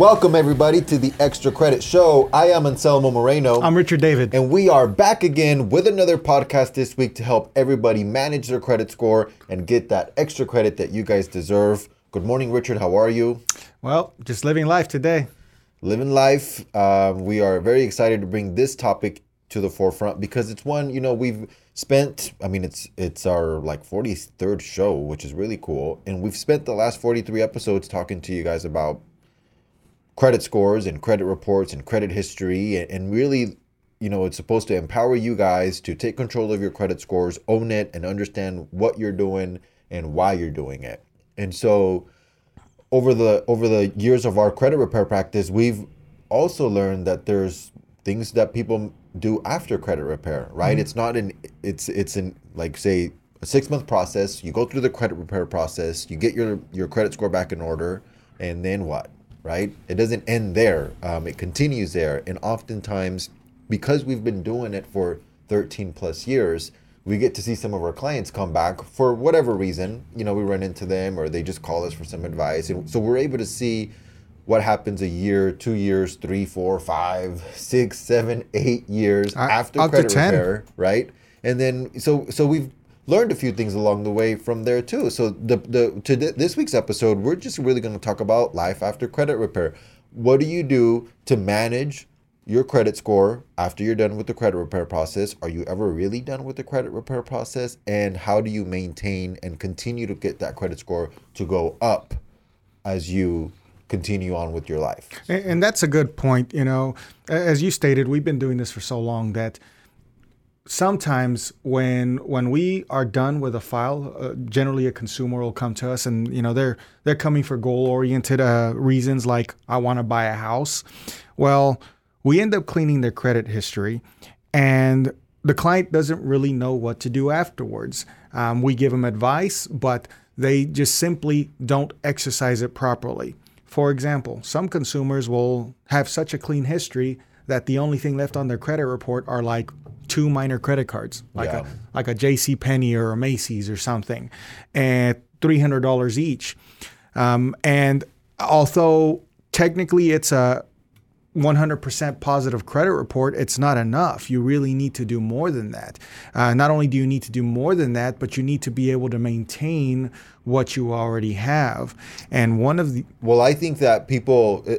Welcome, everybody, to the Extra Credit Show. I am Anselmo Moreno. I'm Richard David. and we are back again with another podcast this week to help everybody manage their credit score and get that extra credit that you guys deserve. Good morning, Richard. How are you? Well, just living life today. Living life. Um, we are very excited to bring this topic to the forefront because it's one you know we've spent. I mean, it's it's our like 43rd show, which is really cool, and we've spent the last 43 episodes talking to you guys about credit scores and credit reports and credit history and, really you know it's supposed to empower you guys to take control of your credit scores own it and understand what you're doing and why you're doing it. And so over the over the years of our credit repair practice we've also learned that there's things that people do after credit repair right? Mm-hmm. It's not an it's it's in like say a six month process. You go through the credit repair process. You get your your credit score back in order. And then what right? It doesn't end there. Um, it continues there. And oftentimes because we've been doing it for 13 plus years we get to see some of our clients come back for whatever reason. You know we run into them or they just call us for some advice. And so we're able to see what happens a year two years three four five six seven eight years Uh, after credit 10. repair right? And then so so we've learned a few things along the way from there too. So the the to th- this week's episode we're just really going to talk about life after credit repair. What do you do to manage your credit score after you're done with the credit repair process? Are you ever really done with the credit repair process? And how do you maintain and continue to get that credit score to go up as you continue on with your life? And, and that's a good point. You know, as you stated, we've been doing this for so long that sometimes when when we are done with a file, uh, generally a consumer will come to us, and you know they're they're coming for goal oriented uh, reasons like I want to buy a house. Well, we end up cleaning their credit history, and the client doesn't really know what to do afterwards. Um, we give them advice, but they just simply don't exercise it properly. For example, some consumers will have such a clean history that the only thing left on their credit report are like two minor credit cards, like Yeah. a like a J.C. Penney or a Macy's or something, and three hundred dollars each. Um, and although technically it's a 100% positive credit report, it's not enough. You really need to do more than that. Uh, not only do you need to do more than that, but you need to be able to maintain what you already have. And one of the Well, I think that people uh,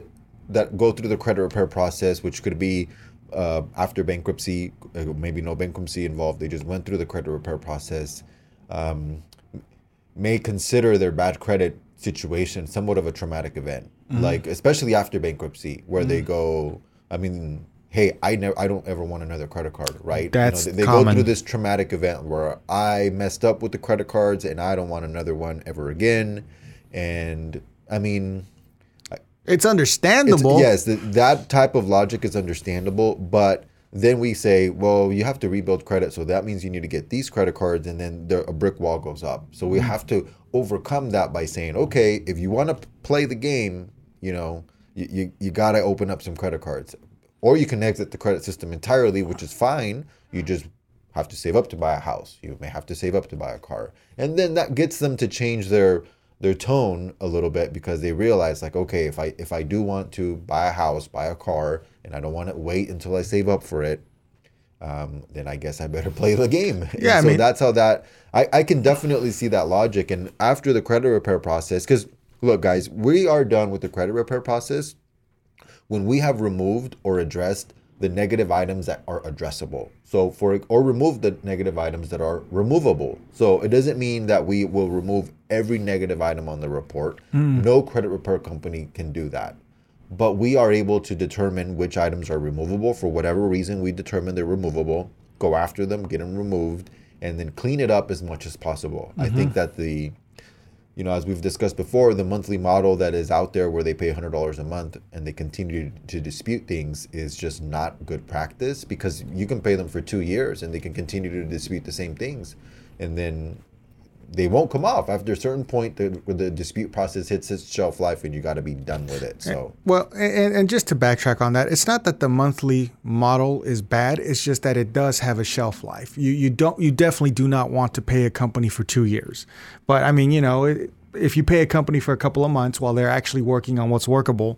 that go through the credit repair process, which could be uh, after bankruptcy, uh, maybe no bankruptcy involved, they just went through the credit repair process, um, may consider their bad credit situation somewhat of a traumatic event. Mm-hmm. Like, especially after bankruptcy, where they go, I mean, hey, I never, I don't ever want another credit card, right? That's they, they go through this traumatic event where I messed up with the credit cards and I don't want another one ever again. And I mean, it's it's, understandable. yes, th- that type of logic is understandable, but then we say, well, you have to rebuild credit, so that means you need to get these credit cards, and then there, a brick wall goes up. So we mm-hmm. have to overcome that by saying, okay, if you want to play the game, you know, you, you, you got to open up some credit cards, or you can exit the credit system entirely, which is fine. You just have to save up to buy a house. You may have to save up to buy a car, and then that gets them to change their their tone a little bit because they realize like okay if i if i do want to buy a house buy a car and i don't want to wait until i save up for it um, then i guess i better play the game. And Yeah, I so mean- that's how that I, I can definitely see that logic. And after the credit repair process because look guys we are done with the credit repair process. When we have removed or addressed the negative items that are addressable. So for or remove the negative items that are removable. So it doesn't mean that we will remove every negative item on the report. Hmm. No credit repair company can do that. But we are able to determine which items are removable for whatever reason we determine they're removable, go after them, get them removed, and then clean it up as much as possible. I think mm-hmm. that the you know, as we've discussed before, the monthly model that is out there where they pay $100 a month and they continue to dispute things is just not good practice because you can pay them for two years and they can continue to dispute the same things. And then they won't come off after a certain point the, the dispute process hits its shelf life and you got to be done with it. So, Well, and, and just to backtrack on that, it's not that the monthly model is bad. It's just that it does have a shelf life. You you don't you definitely do not want to pay a company for two years. But I mean, you know, it, if you pay a company for a couple of months while they're actually working on what's workable,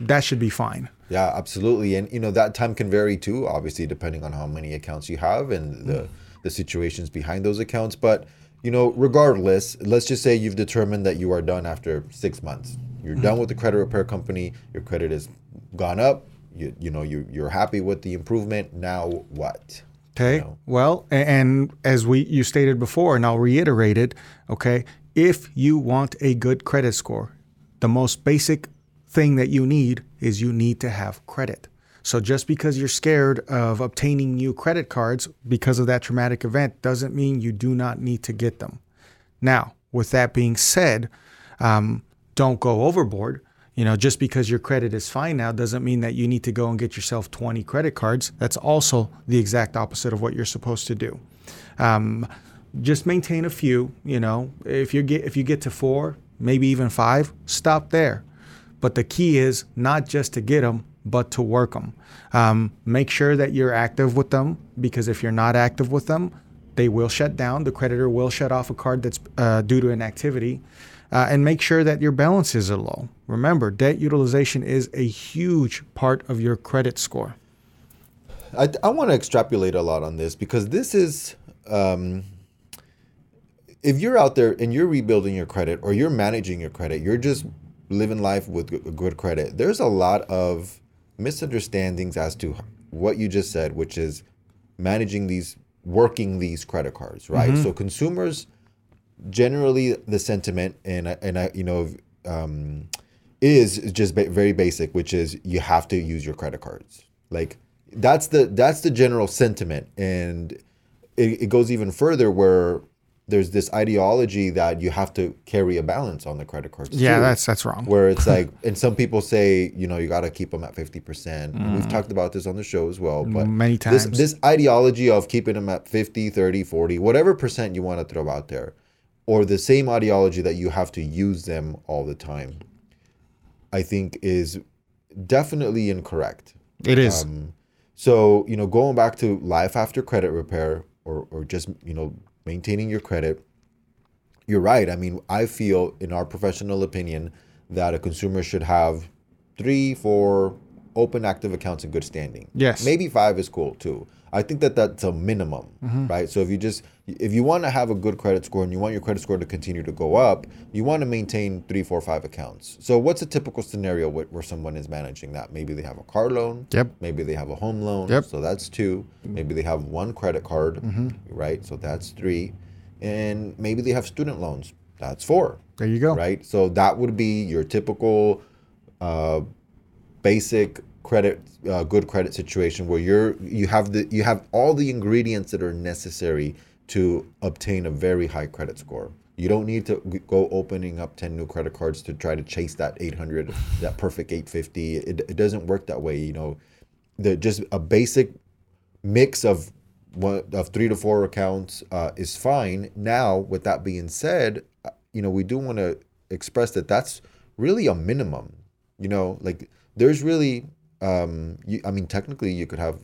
that should be fine. Yeah, absolutely. And you know that time can vary too, obviously depending on how many accounts you have and the mm. the situations behind those accounts. But you know, regardless, let's just say you've determined that you are done after six months. You're done mm-hmm. with the credit repair company. Your credit has gone up. You you know you you're happy with the improvement. Now what? Okay. know. Well, and as we you stated before, and I'll reiterate it. Okay, if you want a good credit score, the most basic thing that you need is you need to have credit. So just because you're scared of obtaining new credit cards because of that traumatic event doesn't mean you do not need to get them. Now, with that being said, um, don't go overboard. You know, just because your credit is fine now doesn't mean that you need to go and get yourself 20 credit cards. That's also the exact opposite of what you're supposed to do. Um, just maintain a few. You know, if you get if you get to four, maybe even five, stop there. But the key is not just to get them, but to work them. Um, make sure that you're active with them because if you're not active with them, they will shut down. The creditor will shut off a card that's uh, due to inactivity. Uh, and make sure that your balances are low. Remember, debt utilization is a huge part of your credit score. I, I want to extrapolate a lot on this because this is um, if you're out there and you're rebuilding your credit or you're managing your credit, you're just living life with good credit. There's a lot of misunderstandings as to what you just said, which is managing these, working these credit cards, right? So consumers generally the sentiment and and I you know um, is just very basic, which is you have to use your credit cards. Like that's the that's the general sentiment, and it, it goes even further where there's this ideology that you have to carry a balance on the credit cards. Yeah, too that's that's wrong. where it's like and some people say you know you got to keep them at 50% we've talked about this on the show as well but Mm. Many this, times. this ideology of keeping them at 50 30 40 whatever percent you want to throw out there or the same ideology that you have to use them all the time i think is definitely incorrect It is. um, so you know, going back to life after credit repair, or or just you know maintaining your credit, you're right. I mean, I feel, in our professional opinion, that a consumer should have three, four open active accounts in good standing. Yes. maybe five is cool too. I think that that's a minimum, right? So if you just if you want to have a good credit score and you want your credit score to continue to go up, you want to maintain three, four, five accounts. So what's a typical scenario where, where someone is managing that? Maybe they have a car loan. Yep. Maybe they have a home loan. Yep. So that's two. Maybe they have one credit card, right? So that's three. And maybe they have student loans. That's four, There you go. right? So that would be your typical uh, basic credit uh, good credit situation where you're you have the you have all the ingredients that are necessary to obtain a very high credit score you don't need to go opening up 10 new credit cards to try to chase that 800 that perfect 850 it, it doesn't work that way you know the just a basic mix of one of three to four accounts uh, is fine. Now, with that being said, uh, you know we do want to express that that's really a minimum. You know, like there's really, um, you, I mean, technically you could have.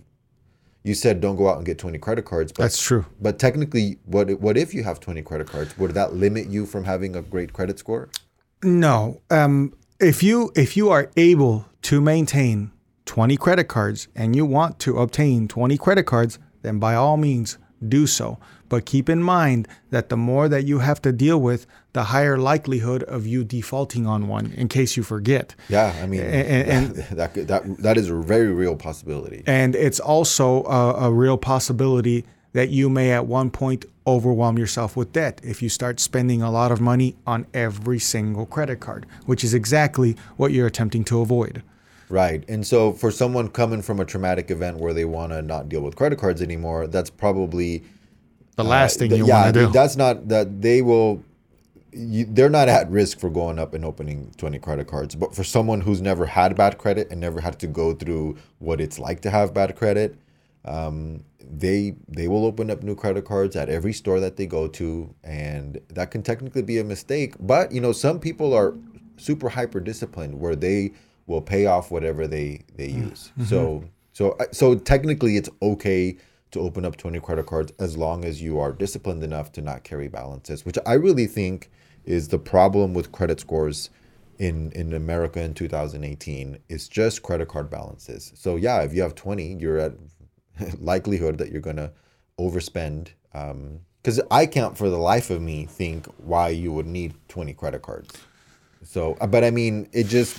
You said don't go out and get twenty credit cards, but That's true. but technically, what what if you have twenty credit cards? Would that limit you from having a great credit score? No. Um, if you if you are able to maintain 20 credit cards and you want to obtain 20 credit cards, then by all means do so. But keep in mind that the more that you have to deal with, the higher likelihood of you defaulting on one in case you forget. Yeah, I mean, and- that, could- that that is a very real possibility. And it's also a, a real possibility that you may at one point overwhelm yourself with debt if you start spending a lot of money on every single credit card, which is exactly what you're attempting to avoid. Right. And so for someone coming from a traumatic event where they want to not deal with credit cards anymore, that's probably The last uh, thing th- you yeah, want to do. that's not that they will you, they're not at risk for going up and opening 20 credit cards. But for someone who's never had bad credit and never had to go through what it's like to have bad credit, um, they they will open up new credit cards at every store that they go to, and that can technically be a mistake. But you know, some people are super hyper disciplined where they will pay off whatever they they use. So so uh, so technically, it's okay to open up 20 credit cards as long as you are disciplined enough to not carry balances, which I really think is the problem with credit scores in in America in 2018 is just credit card balances. So yeah, if you have 20, you're at likelihood that you're gonna overspend. Because I can't for the life of me think why you would need 20 credit cards. So, uh, but I mean, it just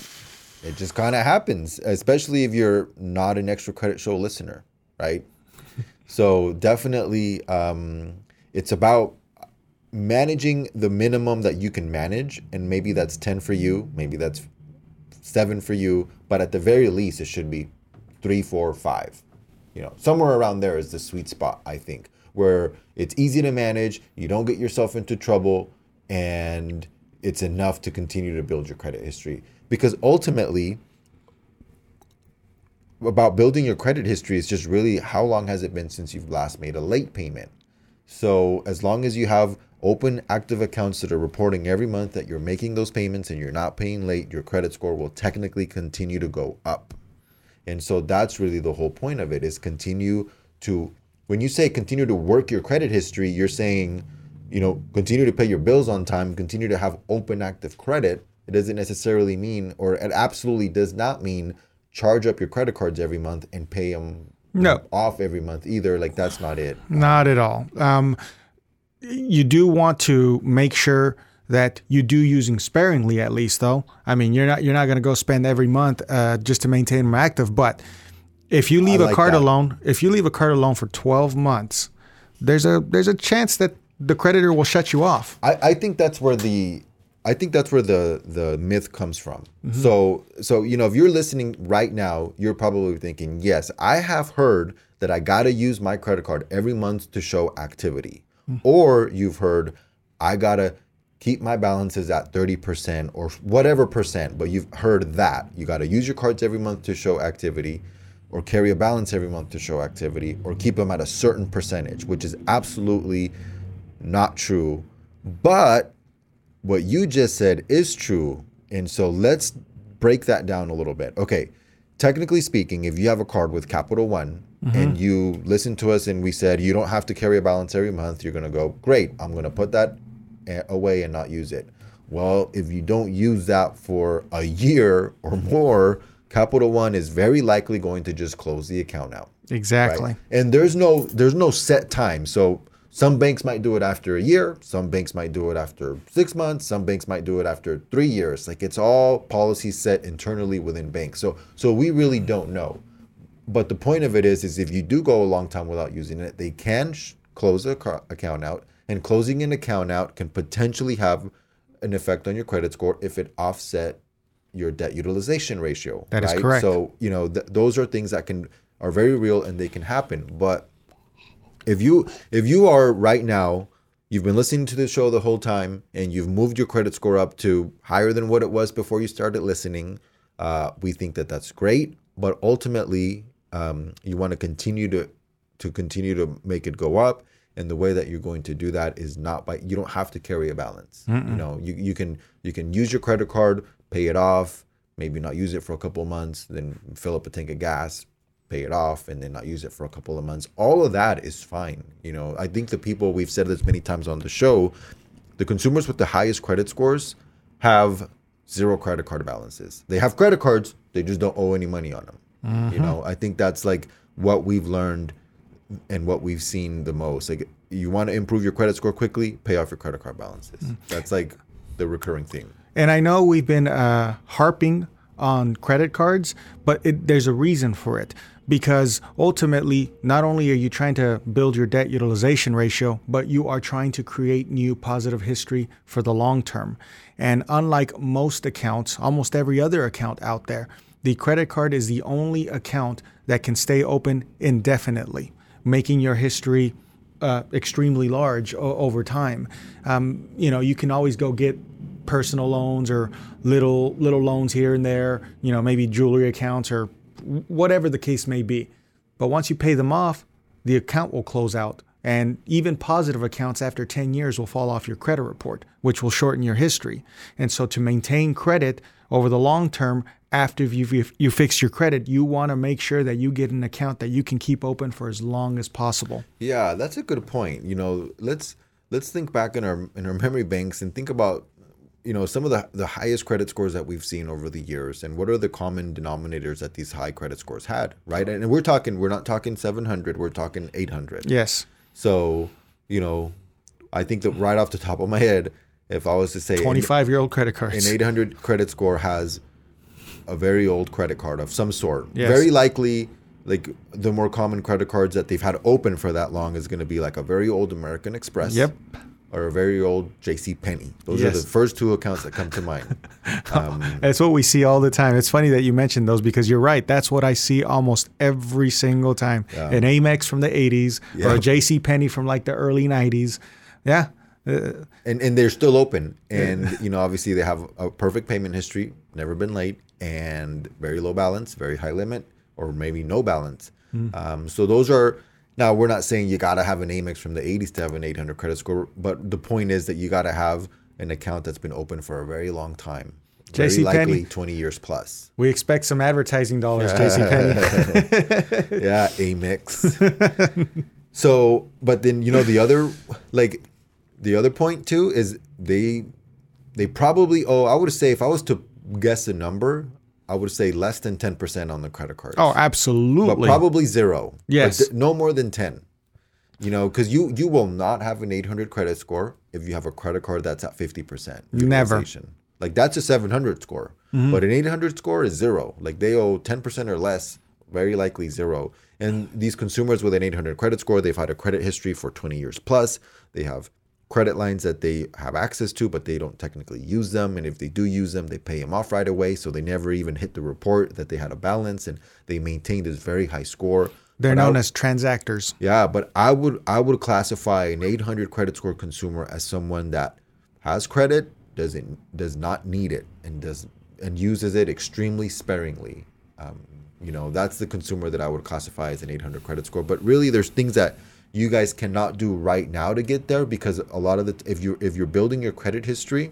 it just kind of happens, especially if you're not an extra credit show listener, right? so definitely, um, it's about managing the minimum that you can manage, and maybe that's 10 for you, maybe that's seven for you, but at the very least, it should be three, four, five. You know, somewhere around there is the sweet spot, I think, where it's easy to manage, you don't get yourself into trouble, and it's enough to continue to build your credit history. Because ultimately, about building your credit history is just really how long has it been since you've last made a late payment. So as long as you have open active accounts that are reporting every month that you're making those payments and you're not paying late, your credit score will technically continue to go up. And so that's really the whole point of it is continue to when you say continue to work your credit history, you're saying, you know, continue to pay your bills on time, continue to have open active credit. It doesn't necessarily mean or it absolutely does not mean charge up your credit cards every month and pay them No. off every month either. Like that's not it. Not at all. Um, you do want to make sure that you do using sparingly at least though. I mean, you're not you're not going to go spend every month uh, just to maintain them active, but if you leave a card that. alone, if you leave a card alone for 12 months, there's a there's a chance that the creditor will shut you off. I, I think that's where the I think that's where the the myth comes from. So so you know if you're listening right now, you're probably thinking, yes, I have heard that I gotta use my credit card every month to show activity, Hmm. or you've heard I gotta keep my balances at 30% or whatever percent, but you've heard that you gotta use your cards every month to show activity. Or carry a balance every month to show activity, or keep them at a certain percentage, which is absolutely not true. But what you just said is true. And so let's break that down a little bit. Okay. Technically speaking, if you have a card with Capital One Mm-hmm. and you listen to us and we said you don't have to carry a balance every month, you're going to go, great, I'm going to put that a- away and not use it. Well, if you don't use that for a year or more, Capital One is very likely going to just close the account out. Exactly. and there's no there's no set time. So some banks might do it after a year some banks might do it after six months some banks might do it after three years. Like it's all policy set internally within banks. So so we really don't know but the point of it is is if you do go a long time without using it they can sh- close a ca- account out and closing an account out can potentially have an effect on your credit score if it offset your debt utilization ratio That is right? correct. so you know th- those are things that can are very real and they can happen but if you if you are right now you've been listening to the show the whole time and you've moved your credit score up to higher than what it was before you started listening uh, we think that that's great but ultimately um, you want to continue to to continue to make it go up and the way that you're going to do that is not by you don't have to carry a balance. You know you, you can you can use your credit card pay it off maybe not use it for a couple of months then fill up a tank of gas pay it off and then not use it for a couple of months. All of that is fine you know. I think the people we've said this many times on the show the consumers with the highest credit scores have zero credit card balances. They have credit cards they just don't owe any money on them you know i think that's like what we've learned and what we've seen the most like you want to improve your credit score quickly pay off your credit card balances that's like the recurring theme. And I know we've been uh, harping on credit cards, but it, there's a reason for it. Because ultimately, not only are you trying to build your debt utilization ratio, but you are trying to create new positive history for the long term. And unlike most accounts, almost every other account out there, the credit card is the only account that can stay open indefinitely, making your history uh, extremely large o- over time. Um, you know, you can always go get personal loans or little little loans here and there. You know, maybe jewelry accounts or whatever the case may be. But once you pay them off, the account will close out. And even positive accounts after 10 years will fall off your credit report, which will shorten your history. And so, to maintain credit over the long term, after you've, you fix your credit, you want to make sure that you get an account that you can keep open for as long as possible. Yeah, that's a good point. You know, let's let's think back in our in our memory banks and think about you know some of the the highest credit scores that we've seen over the years, and what are the common denominators that these high credit scores had, right? And we're talking, we're not talking 700, we're talking 800. Yes. So, you know, I think that right off the top of my head, if I was to say an- 25 year old credit cards. an 800 credit score has a very old credit card of some sort. Yes. Very likely, like the more common credit cards that they've had open for that long is going to be like a very old American Express. Yep. Or a very old J.C. Penney. Those are the first two accounts that come to mind. Um, That's what we see all the time. It's funny that you mentioned those because you're right. That's what I see almost every single time. An Amex from the 80s or Yeah. a JC Penney from like the early 90s. Yeah. And and they're still open and you know obviously they have a perfect payment history never been late and very low balance very high limit or maybe no balance um, so those are now we're not saying you got to have an amex from the 80s to have an 800 credit score but the point is that you got to have an account that's been open for a very long time very JC likely Penney. 20 years plus we expect some advertising dollars, JC Penney. yeah, Amex. so, but then you know the other like the other point too is they they probably oh I would say if I was to guess a number I would say less than ten percent on the credit cards. Oh, absolutely. but probably zero. But Yes. th- no more than ten. You know, because you you will not have an 800 credit score if you have a credit card that's at 50 percent. Never. Like that's a 700 score, Mm-hmm. but an 800 score is zero. Like they owe 10 percent or less, very likely zero. And these consumers with an 800 credit score, they've had a credit history for 20 years plus. They have credit lines that they have access to, but they don't technically use them. And if they do use them, they pay them off right away. So they never even hit the report that they had a balance, and they maintain this very high score. They're But known as transactors. yeah, but I would I would classify an 800 credit score consumer as someone that has credit, doesn't does not need it, and does and uses it extremely sparingly. Um, you know, that's the consumer that I would classify as an 800 credit score. But really, there's things that you guys cannot do right now to get there because a lot of the if you if you're building your credit history,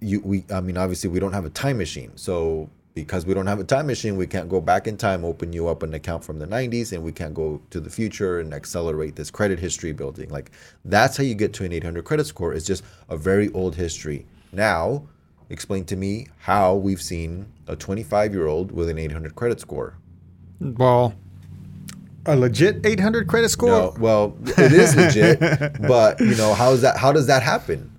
you we I mean obviously we don't have a time machine. So because we don't have a time machine, we can't go back in time, open you up an account from the 90s and we can't go to the future and accelerate this credit history building. Like that's how you get to an 800 credit score. It's just a very old history. Now, explain to me how we've seen a 25-year-old with an 800 credit score. Well, a legit 800 credit score? No, well, it is legit, but you know, how is that how does that happen?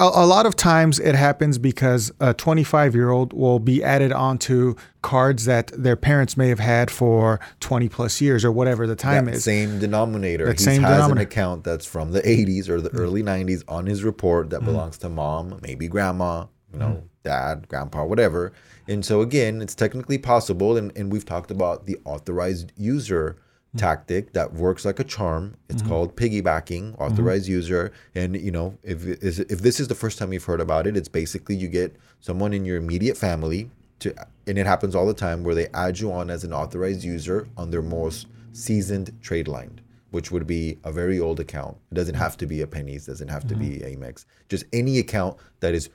a, a lot of times it happens because a 25 year old will be added onto cards that their parents may have had for 20 plus years or whatever the time that is. same denominator. That he same has denominator. an account that's from the 80s or the early 90s on his report that mm. belongs to mom, maybe grandma, you know, mm-hmm. dad, grandpa, whatever. And so again, it's technically possible, and, and we've talked about the authorized user hmm. tactic that works like a charm. It's mm-hmm. called piggybacking, authorized mm-hmm. user. And you know, if if this is the first time you've heard about it, it's basically you get someone in your immediate family to, and it happens all the time where they add you on as an authorized user on their most seasoned trade line, which would be a very old account. It doesn't hmm. have to be a Penney's, doesn't have to be Amex. Just any account that is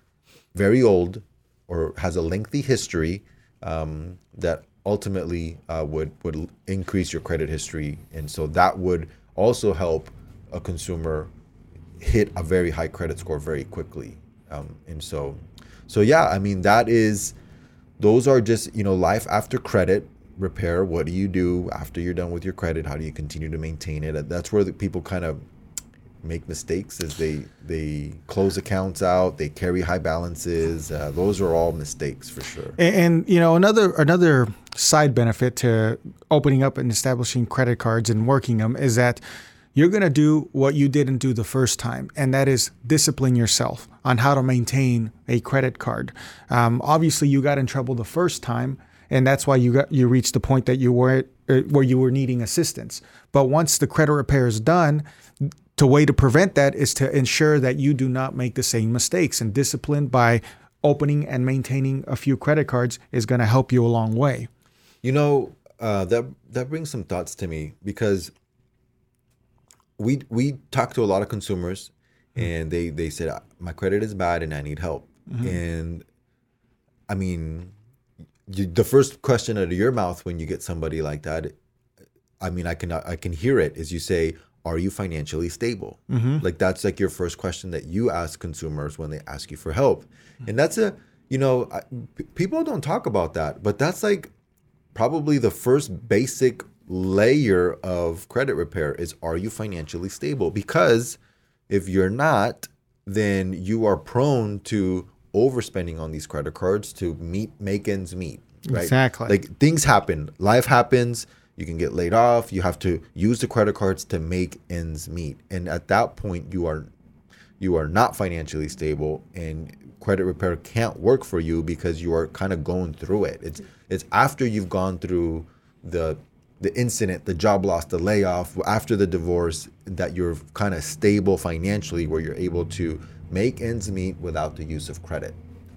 very old or has a lengthy history um, that ultimately uh, would would increase your credit history, and so that would also help a consumer hit a very high credit score very quickly. Um, and so, so yeah, I mean that is those are just you know life after credit repair. What do you do after you're done with your credit? How do you continue to maintain it? That's where the people kind of make mistakes as they they close accounts out they carry high balances uh, those are all mistakes for sure And, and you know another another side benefit to opening up and establishing credit cards and working them is that you're going to do what you didn't do the first time, and that is discipline yourself on how to maintain a credit card. Um, obviously, you got in trouble the first time, and that's why you got you reached the point that you were uh, where you were needing assistance. But once the credit repair is done, the way to prevent that is to ensure that you do not make the same mistakes. And discipline by opening and maintaining a few credit cards is going to help you a long way. You know, uh, that that brings some thoughts to me because we we talk to a lot of consumers, mm-hmm. and they they said uh, my credit is bad and I need help. Mm-hmm. And I mean, you, the first question out of your mouth when you get somebody like that, I mean, I can I can hear it is you say, are you financially stable? Mm-hmm. Like that's like your first question that you ask consumers when they ask you for help. Mm-hmm. And that's a, you know, I, p- people don't talk about that, but that's like probably the first basic layer of credit repair is are you financially stable? Because if you're not, then you are prone to overspending on these credit cards to meet make ends meet. Right? Exactly. Like things happen, life happens. You can get laid off. You have to use the credit cards to make ends meet, and at that point, you are you are not financially stable, and credit repair can't work for you because you are kind of going through it. It's it's after you've gone through the the incident, the job loss, the layoff, after the divorce, that you're kind of stable financially, where you're able to make ends meet without the use of credit.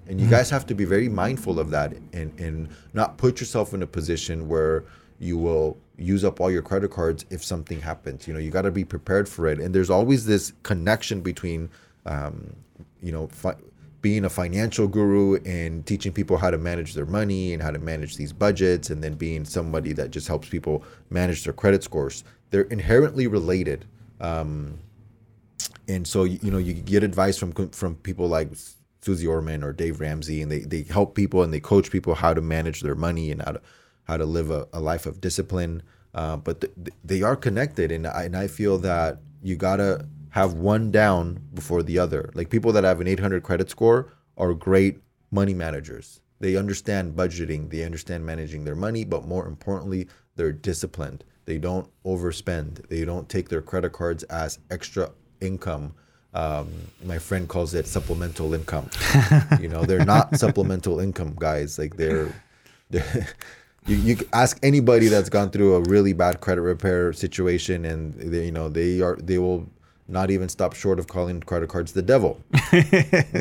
And you mm-hmm. guys have to be very mindful of that and, and not put yourself in a position where you will use up all your credit cards if something happens. You know, you got to be prepared for it. And there's always this connection between, um, you know, fi- being a financial guru and teaching people how to manage their money and how to manage these budgets, and then being somebody that just helps people manage their credit scores. They're inherently related. Um, and so you know you get advice from from people like Suze Orman or Dave Ramsey, and they they help people and they coach people how to manage their money and how to how to live a, a life of discipline. Uh, but th- th- they are connected, and I, and I feel that you gotta have one down before the other. Like people that have an 800 credit score are great money managers. They understand budgeting, they understand managing their money, but more importantly, they're disciplined. They don't overspend. They don't take their credit cards as extra income. Um, my friend calls it supplemental income. you know, they're not supplemental income guys. Like they're, they're you, you ask anybody that's gone through a really bad credit repair situation, and they, you know they are they will not even stop short of calling credit cards the devil.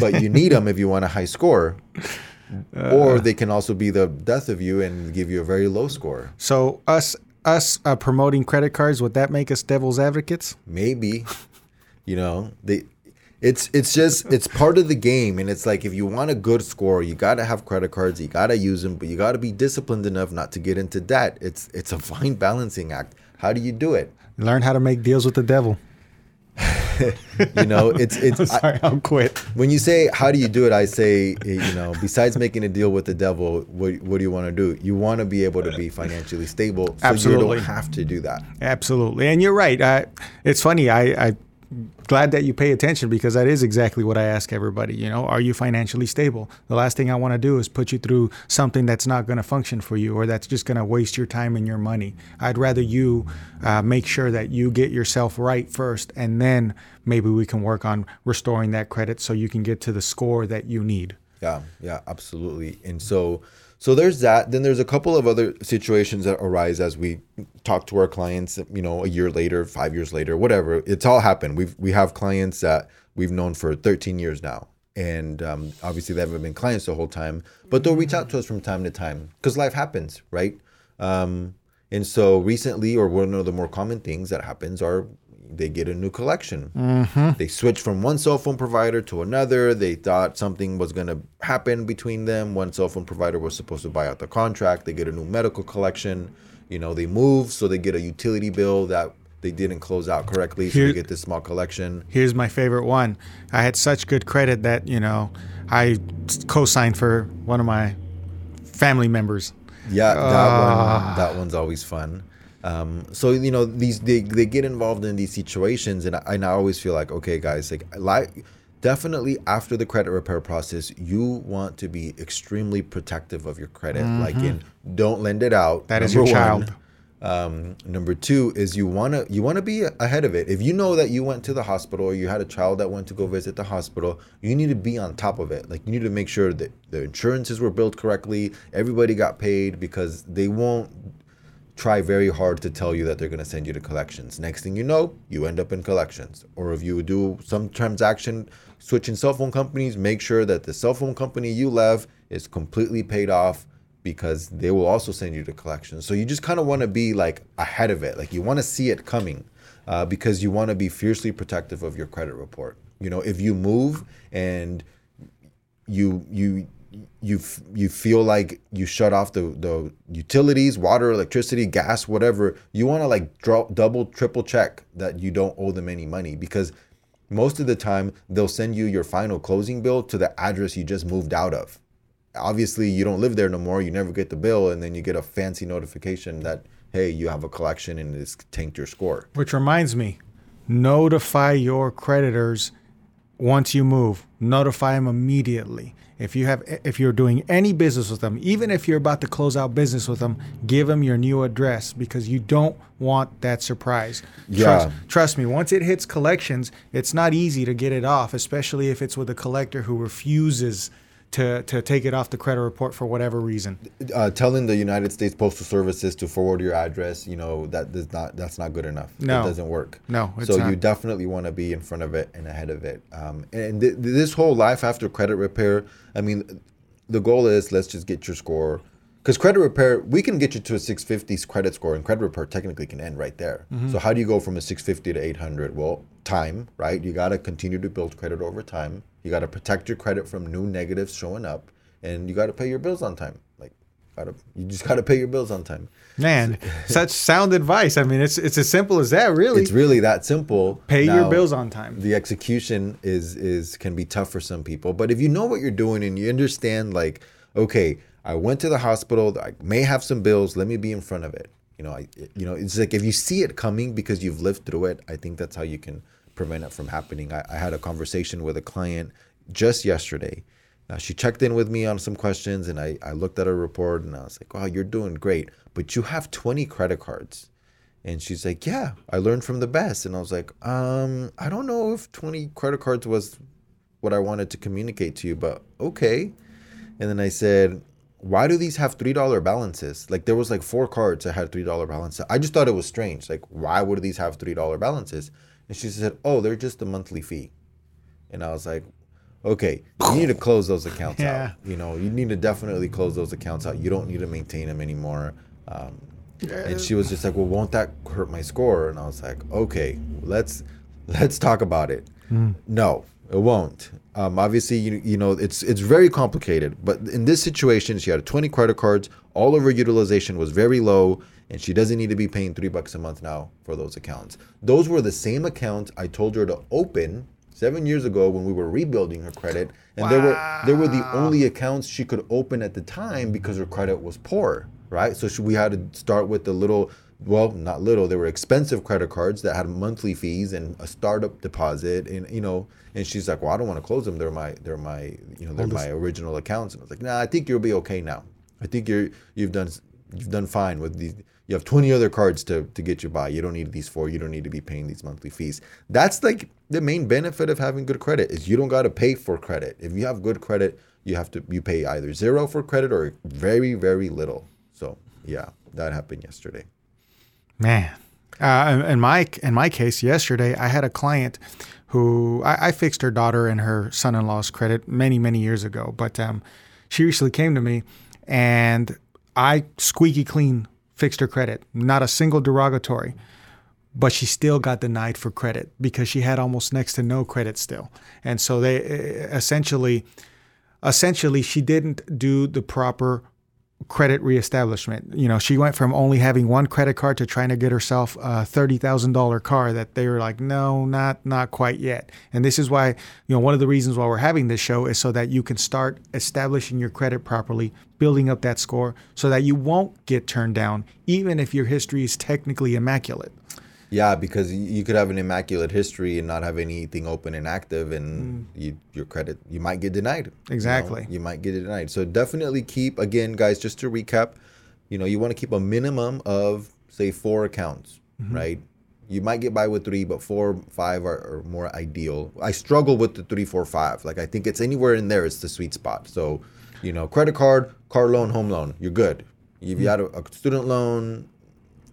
but you need them if you want a high score, or they can also be the death of you and give you a very low score. So us us uh, promoting credit cards would that make us devil's advocates? maybe you know they it's it's just it's part of the game and it's like if you want a good score you got to have credit cards you got to use them but you got to be disciplined enough not to get into debt it's it's a fine balancing act how do you do it Learn how to make deals with the devil. you know it's it's I- Sorry, I'll quit. when you say how do you do it i say eh, you know besides making a deal with the devil what, what do you want to do you want to be able to be financially stable so Absolutely. you don't have to do that Absolutely, and you're right. I, it's funny. I, I glad that you pay attention because that is exactly what I ask everybody. You know, are you financially stable? The last thing I want to do is put you through something that's not going to function for you or that's just going to waste your time and your money. I'd rather you uh, make sure that you get yourself right first, and then maybe we can work on restoring that credit so you can get to the score that you need. Yeah, yeah, absolutely. And so so there's that. Then there's a couple of other situations that arise as we talk to our clients, you know, a year later, 5 years later, whatever. It's all happened. We've we have clients that we've known for 13 years now. And um, obviously they haven't been clients the whole time, but they'll reach out to us from time to time because life happens, right? Um, and so recently, or one of the more common things that happens are they get a new collection. Mm-hmm. They switch from one cell phone provider to another. They thought something was going to happen between them. One cell phone provider was supposed to buy out the contract. They get a new medical collection. You know, they move, so they get a utility bill that they didn't close out correctly. So Here- they get this small collection. Here's my favorite one. I had such good credit that, you know, I co signed for one of my family members. Yeah, that one. Ah. That one's always fun. Um, so you know these they, they get involved in these situations, and I, and I always feel like okay, guys, like like definitely after the credit repair process, you want to be extremely protective of your credit. Like in don't lend it out. That is number your one. child. Um, number two is you wanna you wanna be ahead of it. If you know that you went to the hospital or you had a child that went to go visit the hospital, you need to be on top of it. Like you need to make sure that the insurances were billed correctly, everybody got paid because they won't try very hard to tell you that they're going to send you to collections. Next thing you know, you end up in collections. Or if you do some transaction switching cell phone companies, make sure that the cell phone company you left is completely paid off because they will also send you to collections. So you just kind of want to be like ahead of it. Like you want to see it coming uh, because you want to be fiercely protective of your credit report. You know, if you move and you you you you feel like you shut off the the utilities, water, electricity, gas, whatever. You want to like double, triple check that you don't owe them any money because most of the time they'll send you your final closing bill to the address you just moved out of. Obviously, you don't live there no more. You never get the bill, and then you get a fancy notification that hey, you have a collection and it's tanked your score. Which reminds me, notify your creditors once you move. Notify them immediately. If you have, if you're doing any business with them, even if you're about to close out business with them, give them your new address because you don't want that surprise. Yeah. Trust, trust me. Once it hits collections, it's not easy to get it off, especially if it's with a collector who refuses to to take it off the credit report for whatever reason. Uh, telling the United States Postal Services to forward your address, you know, that does not that's not good enough. No. it doesn't work. No, it's so not. you definitely want to be in front of it and ahead of it. Um, and th- this whole life after credit repair, I mean, the goal is let's just get your score. Because credit repair, we can get you to a 650 credit score, and credit repair technically can end right there. Mm-hmm. So how do you go from a 650 to 800? Well, time, right? You got to continue to build credit over time. You got to protect your credit from new negatives showing up, and you got to pay your bills on time. Like, gotta, you just got to pay your bills on time. Man, such sound advice. I mean, it's it's as simple as that, really. It's really that simple. Pay your bills on time. the execution is is can be tough for some people but if you know what you're doing and you understand like okay i went to the hospital. I may have some bills. Let me be in front of it. You know i you know it's like if you see it coming because you've lived through it i think that's how you can prevent it from happening. I, I had a conversation with a client just yesterday. Uh, she checked in with me on some questions and I, I looked at her report and i was like wow you're doing great. But you have 20 credit cards. And she's like, "Yeah, I learned from the best." And I was like, "Um, I don't know if 20 credit cards was what I wanted to communicate to you, but okay." And then I said, "Why do these have $3 balances?" Like there was like four cards that had $3 balances. I just thought it was strange. Like, why would these have $3 balances? And she said, "Oh, they're just a monthly fee." And I was like, "Okay, you need to close those accounts Yeah. out. You know, you need to definitely close those accounts out. You don't need to maintain them anymore." Um, and she was just like, "Well, won't that hurt my score?" And I was like, "Okay, let's let's talk about it." No, it won't. Um, obviously, you you know it's it's very complicated. But in this situation, she had 20 credit cards. All of her utilization was very low, and she doesn't need to be paying three bucks a month now for those accounts. Those were the same accounts I told her to open seven years ago when we were rebuilding her credit, and they were they were the only accounts she could open at the time because her credit was poor, right? So she, we had to start with the little, well, not little, they were expensive credit cards that had monthly fees and a startup deposit, and you know, and she's like, well, I don't want to close them. They're my they're my you know they're my original accounts, and I was like, nah, I think you'll be okay now. I think you're you've done you've done fine with these. You have 20 other cards to, to get you by. You don't need these four. You don't need to be paying these monthly fees. That's like the main benefit of having good credit is you don't got to pay for credit. If you have good credit, you have to you pay either zero for credit or very very little. So yeah, that happened yesterday. Man, uh, in my in my case, yesterday I had a client who I, I fixed her daughter and her son-in-law's credit many many years ago, but um, she recently came to me, and I squeaky clean fixed her credit, not a single derogatory, but she still got denied for credit because she had almost next to no credit still, and so they essentially essentially she didn't do the proper credit reestablishment. You know, she went from only having one credit card to trying to get herself a thirty thousand dollar car that they were like, no, not not quite yet. And this is why, you know, one of the reasons why we're having this show is so that you can start establishing your credit properly, building up that score, so that you won't get turned down, even if your history is technically immaculate. Yeah, because you could have an immaculate history and not have anything open and active, and hmm. you, your credit you might get denied. you know? Exactly. you might get denied. So definitely keep again, guys. Just to recap, you know, you want to keep a minimum of say four accounts, mm-hmm. right? You might get by with three, but four, five are, are more ideal. I struggle with the three, four, five. Like I think it's anywhere in there. It's the sweet spot. So, you know, credit card, car loan, home loan, you're good. If you hmm. had a, a student loan,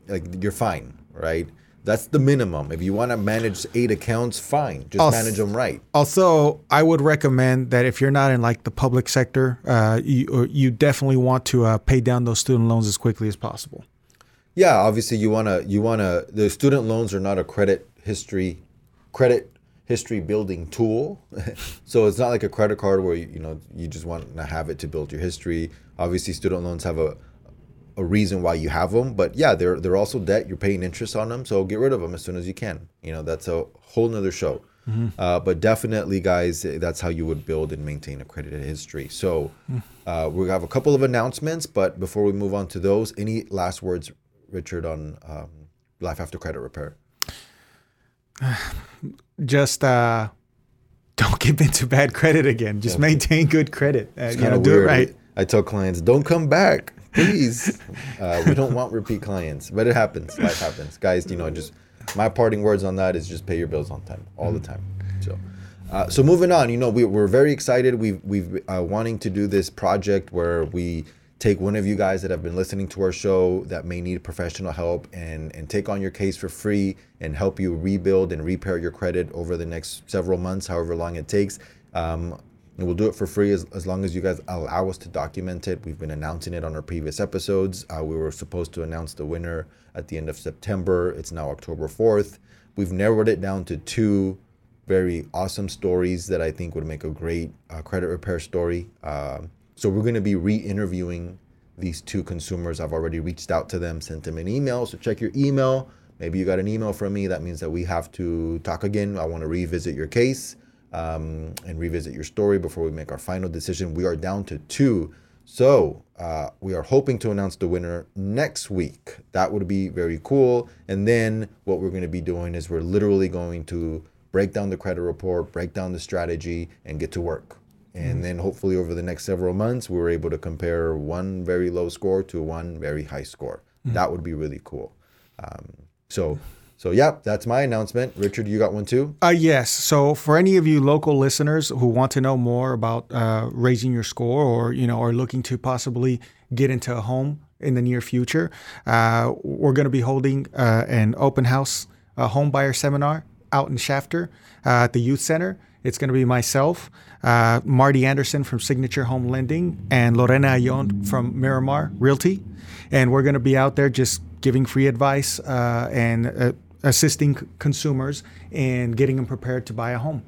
like you're fine, right? That's the minimum. If you want to manage eight accounts, fine. Just I'll manage them right. Also, I would recommend that if you're not in like the public sector, uh, you or you definitely want to uh, pay down those student loans as quickly as possible. Yeah, obviously you wanna you wanna the student loans are not a credit history credit history building tool. so it's not like a credit card where you, you know you just want to have it to build your history. Obviously, student loans have a a reason why you have them, but yeah, they're they're also debt. You're paying interest on them, so get rid of them as soon as you can. You know that's a whole nother show. Uh, but definitely, guys, that's how you would build and maintain a credit history. So uh, we have a couple of announcements, but before we move on to those, any last words, Richard, on um, life after credit repair? Just uh, don't give into bad credit again. Just maintain good credit. Uh, you know, do it right. I tell clients, don't come back, please. uh, we don't want repeat clients, but it happens. Life happens, guys. You know, just my parting words on that is just pay your bills on time, all the time. So, uh, so moving on. You know, we, we're very excited. We've we've uh, wanting to do this project where we take one of you guys that have been listening to our show that may need professional help and and take on your case for free and help you rebuild and repair your credit over the next several months, however long it takes. Um, and we'll do it for free as, as long as you guys allow us to document it. We've been announcing it on our previous episodes. Uh, we were supposed to announce the winner at the end of September. It's now October 4th. We've narrowed it down to two very awesome stories that I think would make a great uh, credit repair story. Um, so we're going to be re-interviewing these two consumers. I've already reached out to them, sent them an email. So check your email. Maybe you got an email from me. That means that we have to talk again. I want to revisit your case um, and revisit your story before we make our final decision. We are down to two. So uh, we are hoping to announce the winner next week. That would be very cool. And then what we're going to be doing is we're literally going to break down the credit report, break down the strategy, and get to work. And then hopefully over the next several months, we're able to compare one very low score to one very high score. That would be really cool. Um, so, so yeah, that's my announcement. Richard, you got one too? Uh, yes. So for any of you local listeners who want to know more about uh, raising your score, or you know, are looking to possibly get into a home in the near future, uh, we're going to be holding uh, an open house uh, home buyer seminar out in Shafter uh, at the youth center. It's going to be myself, uh, Marty Anderson from Signature Home Lending, and Lorena Ayon from Miramar Realty, and we're going to be out there just giving free advice uh, and uh, assisting c- consumers and getting them prepared to buy a home.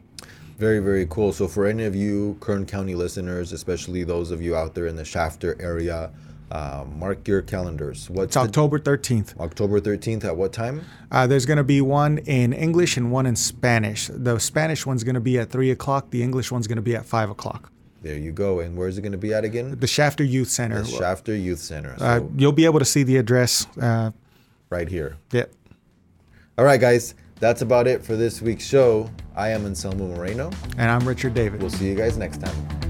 Very, very cool. So, for any of you Kern County listeners, especially those of you out there in the Shafter area, uh, mark your calendars. What's It's October 13th. October 13th at what time? Uh, there's going to be one in English and one in Spanish. The Spanish one's going to be at 3 o'clock, the English one's going to be at 5 o'clock. There you go. And where's it going to be at again? The Shafter Youth Center. The Shafter Youth Center. So, Uh, you'll be able to see the address. Uh, right here. yeah. All right, guys. That's about it for this week's show. I am Anselmo Moreno. And I'm Richard David. We'll see you guys next time.